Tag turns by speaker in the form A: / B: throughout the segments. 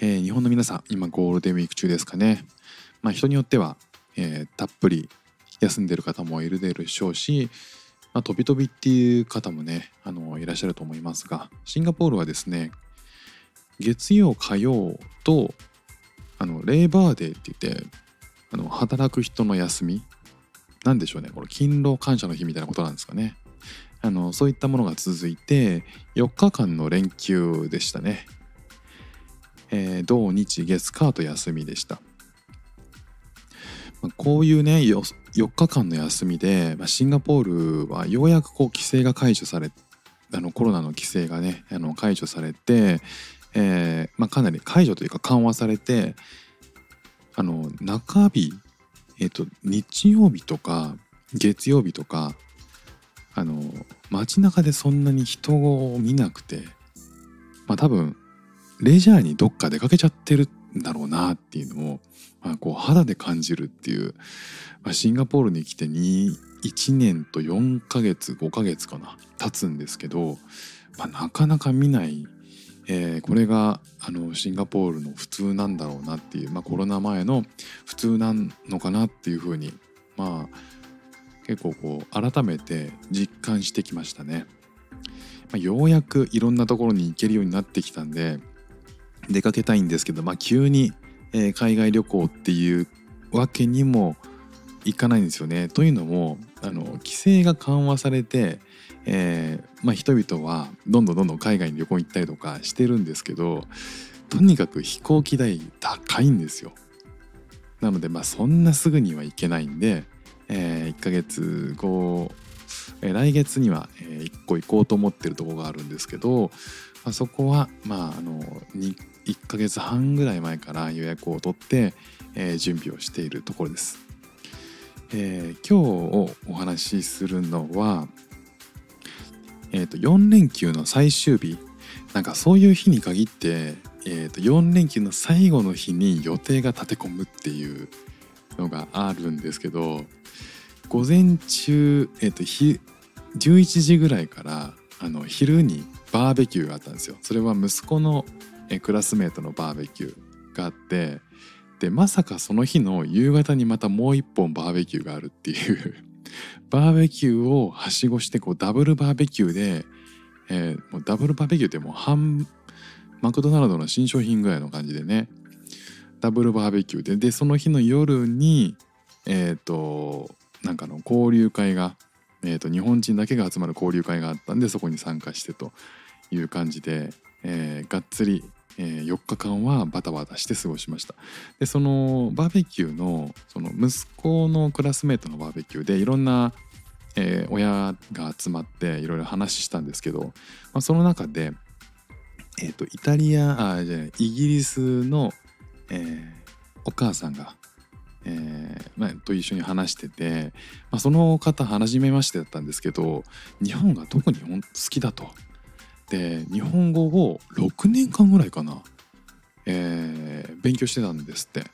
A: えー日本の皆さん今ゴールデンウィーク中ですかね。まあ人によっては、えーたっぷり休んでる方もいるでしょうしまあ、飛び飛びっていう方もねあのいらっしゃると思いますがシンガポールはですね月曜火曜とあのレーバーデーって言ってあの働く人の休みなんでしょうねこれ勤労感謝の日みたいなことなんですかね。あのそういったものが続いて4日間の連休でしたね、えー土日月火と休みでした。まあこういうね4日間の休みで、まあ、シンガポールはようやくこう規制が解除されあのコロナの規制がねあの解除されて、えーまあ、かなり解除というか緩和されてあの中日、えー、と日曜日とか月曜日とかあの街中でそんなに人を見なくてまあ多分レジャーにどっか出かけちゃってるんだろうなっていうのを、まあ、こう肌で感じるっていう、まあ、シンガポールに来て2 1年と4ヶ月5ヶ月かな経つんですけど、まあ、なかなか見ない、えーこれがあのシンガポールの普通なんだろうなっていう、まあ、コロナ前の普通なのかなっていうふうにまあ結構こう改めて実感してきましたね。まあ、ようやくいろんなところに行けるようになってきたんで出かけたいんですけど、まあ、急に、えー海外旅行っていうわけにもいかないんですよね。というのもあの規制が緩和されて、えーまあ、人々はどんどんどんどん海外に旅行行ったりとかしてるんですけどとにかく飛行機代高いんですよ。なのでまあそんなすぐには行けないんで、え1ヶ月後、えー来月には、え1個行こうと思ってるところがあるんですけど、まあ、そこはまああのに1ヶ月半ぐらい前から予約を取って、えー準備をしているところです。えー今日お話しするのは、えー、と4連休の最終日なんかそういう日に限って、えー、と4連休の最後の日に予定が立て込むっていうのがあるんですけど午前中、えー、とひ11時ぐらいからあの昼にバーベキューがあったんですよ。それは息子のえクラスメートのバーベキューがあってでまさかその日の夕方にまたもう一本バーベキューがあるっていう。バーベキューをはしごしてこうダブルバーベキューで、えーもうダブルバーベキューってもう半マクドナルドの新商品ぐらいの感じでね。ダブルバーベキューで。でその日の夜にえっ、となんかの交流会が、えー、と日本人だけが集まる交流会があったんでそこに参加してという感じで、えーがっつり、え4日間はバタバタして過ごしましたでそのバーベキューのその息子のクラスメートのバーベキューでいろんな、えー親が集まっていろいろ話したんですけど、まあ、その中で、えー、とイタリアあじゃイギリスの、えーお母さんが、えーまあ、と一緒に話してて、まあ、その方初めましてだったんですけど日本が特に好きだと。で日本語を6年間ぐらいかな、えー勉強してたんですって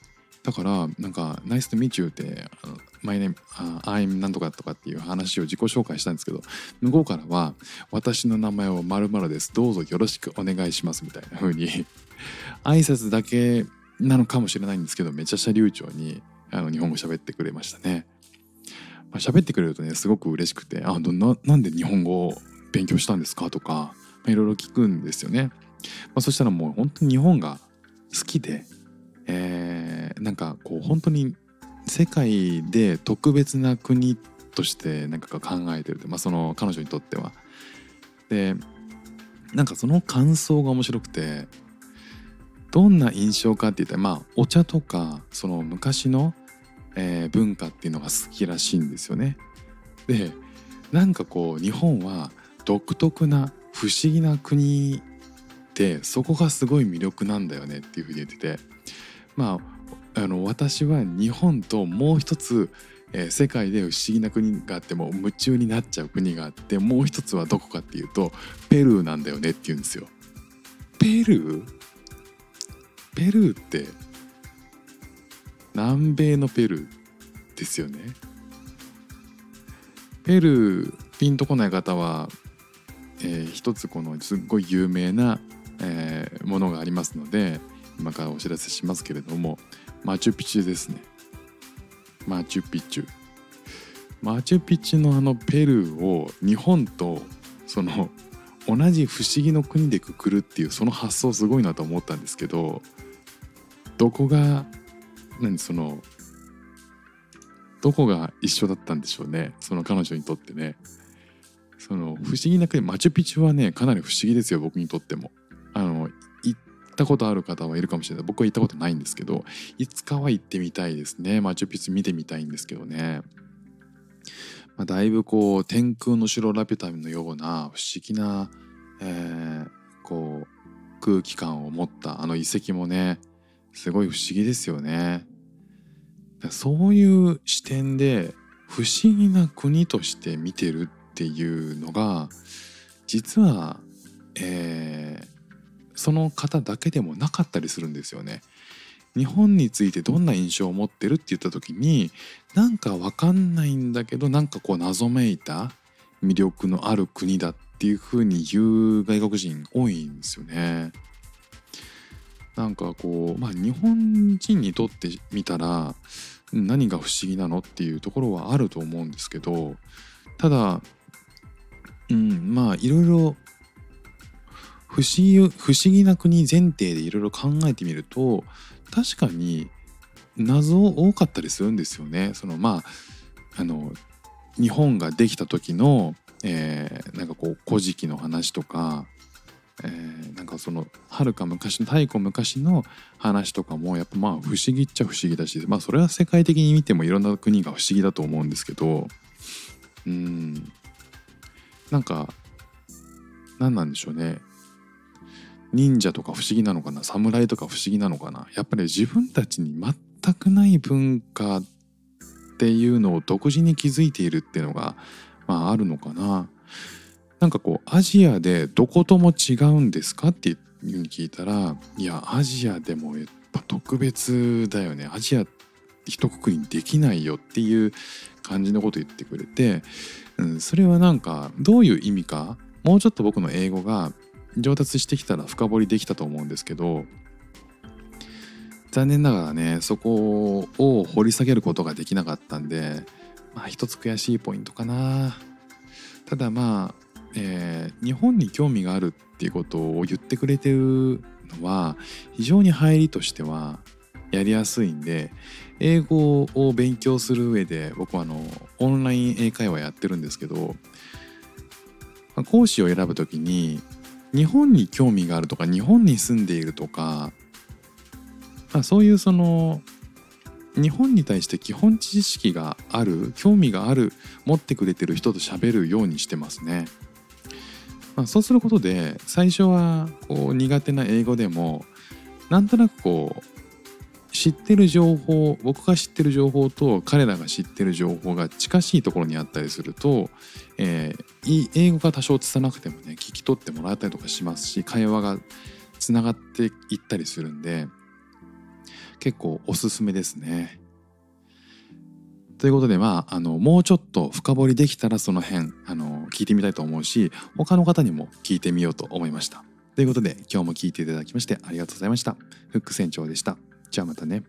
A: だからなんか「Nice to meet you」って「My name、uh, I'm なんとか」とかっていう話を自己紹介したんですけど向こうからは「私の名前は〇〇ですどうぞよろしくお願いします」みたいな風に 挨拶だけなのかもしれないんですけどめちゃくちゃ流暢にあの日本語喋ってくれましたね。まあ、喋ってくれるとねすごく嬉しくて「あどななんで日本語を勉強したんですか?」とか、いろいろ聞くんですよね。まあ、そしたらもう本当に日本が好きで、えーなんかこう本当に世界で特別な国としてなんか考えてるって、まあ、その彼女にとっては。でなんかその感想が面白くてどんな印象かって言ったらまあお茶とかその昔の、えー文化っていうのが好きらしいんですよね。でなんかこう日本は独特な不思議な国てそこがすごい魅力なんだよねっていうふうに言っててまああの私は日本ともう一つ、えー世界で不思議な国があっても夢中になっちゃう国があってもう一つはどこかっていうとペルーなんだよねって言うんですよ。ペルー？ペルーって南米のペルーですよね。ペルーピンとこない方は、えー一つこのすっごい有名な、えーものがありますので今からお知らせしますけれどもマチュピチュですね。マチュピチュ。マチュピチュのあのペルーを日本とその同じ不思議の国でくくるっていうその発想すごいなと思ったんですけどどこが何そのどこが一緒だったんでしょうね。その彼女にとってね。その不思議な国マチュピチュはねかなり不思議ですよ僕にとっても。あの行ったことある方はいるかもしれない。僕は行ったことないんですけどいつかは行ってみたいですね。マチュピチュ見てみたいんですけどね、まあ、だいぶこう天空の城ラピュタのような不思議な、えーこう空気感を持ったあの遺跡もねすごい不思議ですよね。そういう視点で不思議な国として見てるっていうのが実は、えーその方だけでもなかったりするんですよね。日本についてどんな印象を持ってるって言った時になんかわかんないんだけどなんかこう謎めいた魅力のある国だっていう風に言う外国人多いんですよね。なんかこうまあ日本人にとってみたら何が不思議なのっていうところはあると思うんですけどただうんまあいろいろ不思議不思議な国前提でいろいろ考えてみると確かに謎多かったりするんですよね。そのまああの日本ができた時の、えーなんかこう「古事記」の話とか、えーなんかそのはるか昔の太古昔の話とかもやっぱまあ不思議っちゃ不思議だしまあそれは世界的に見てもいろんな国が不思議だと思うんですけどうんなんか何なんでしょうね。忍者とか不思議なのかな？侍とか不思議なのかな？やっぱり自分たちに全くない文化っていうのを独自に築いているっていうのが、まあ、あるのかな。なんかこうアジアでどことも違うんですかっていうふうに聞いたらいやアジアでもやっぱ特別だよね。アジア一括りにできないよっていう感じのこと言ってくれて、うん、それはなんかどういう意味か？もうちょっと僕の英語が上達してきたら深掘りできたと思うんですけど残念ながらねそこを掘り下げることができなかったんでまあ一つ悔しいポイントかな。ただまあ、えー日本に興味があるっていうことを言ってくれてるのは非常に入りとしてはやりやすいんで英語を勉強する上で僕はあのオンライン英会話やってるんですけど講師を選ぶときに日本に興味があるとか日本に住んでいるとか、まあ、そういうその日本に対して基本知識がある興味がある持ってくれてる人と喋るようにしてますね。まあ、そうすることで最初はこう苦手な英語でもなんとなくこう知ってる情報僕が知ってる情報と彼らが知ってる情報が近しいところにあったりすると、えー英語が多少拙なくてもね聞き取ってもらったりとかしますし会話がつながっていったりするんで結構おすすめですね。ということでまああのもうちょっと深掘りできたらその辺あの聞いてみたいと思うし他の方にも聞いてみようと思いました。ということで今日も聞いていただきましてありがとうございました。フック船長でした。じゃあまたね。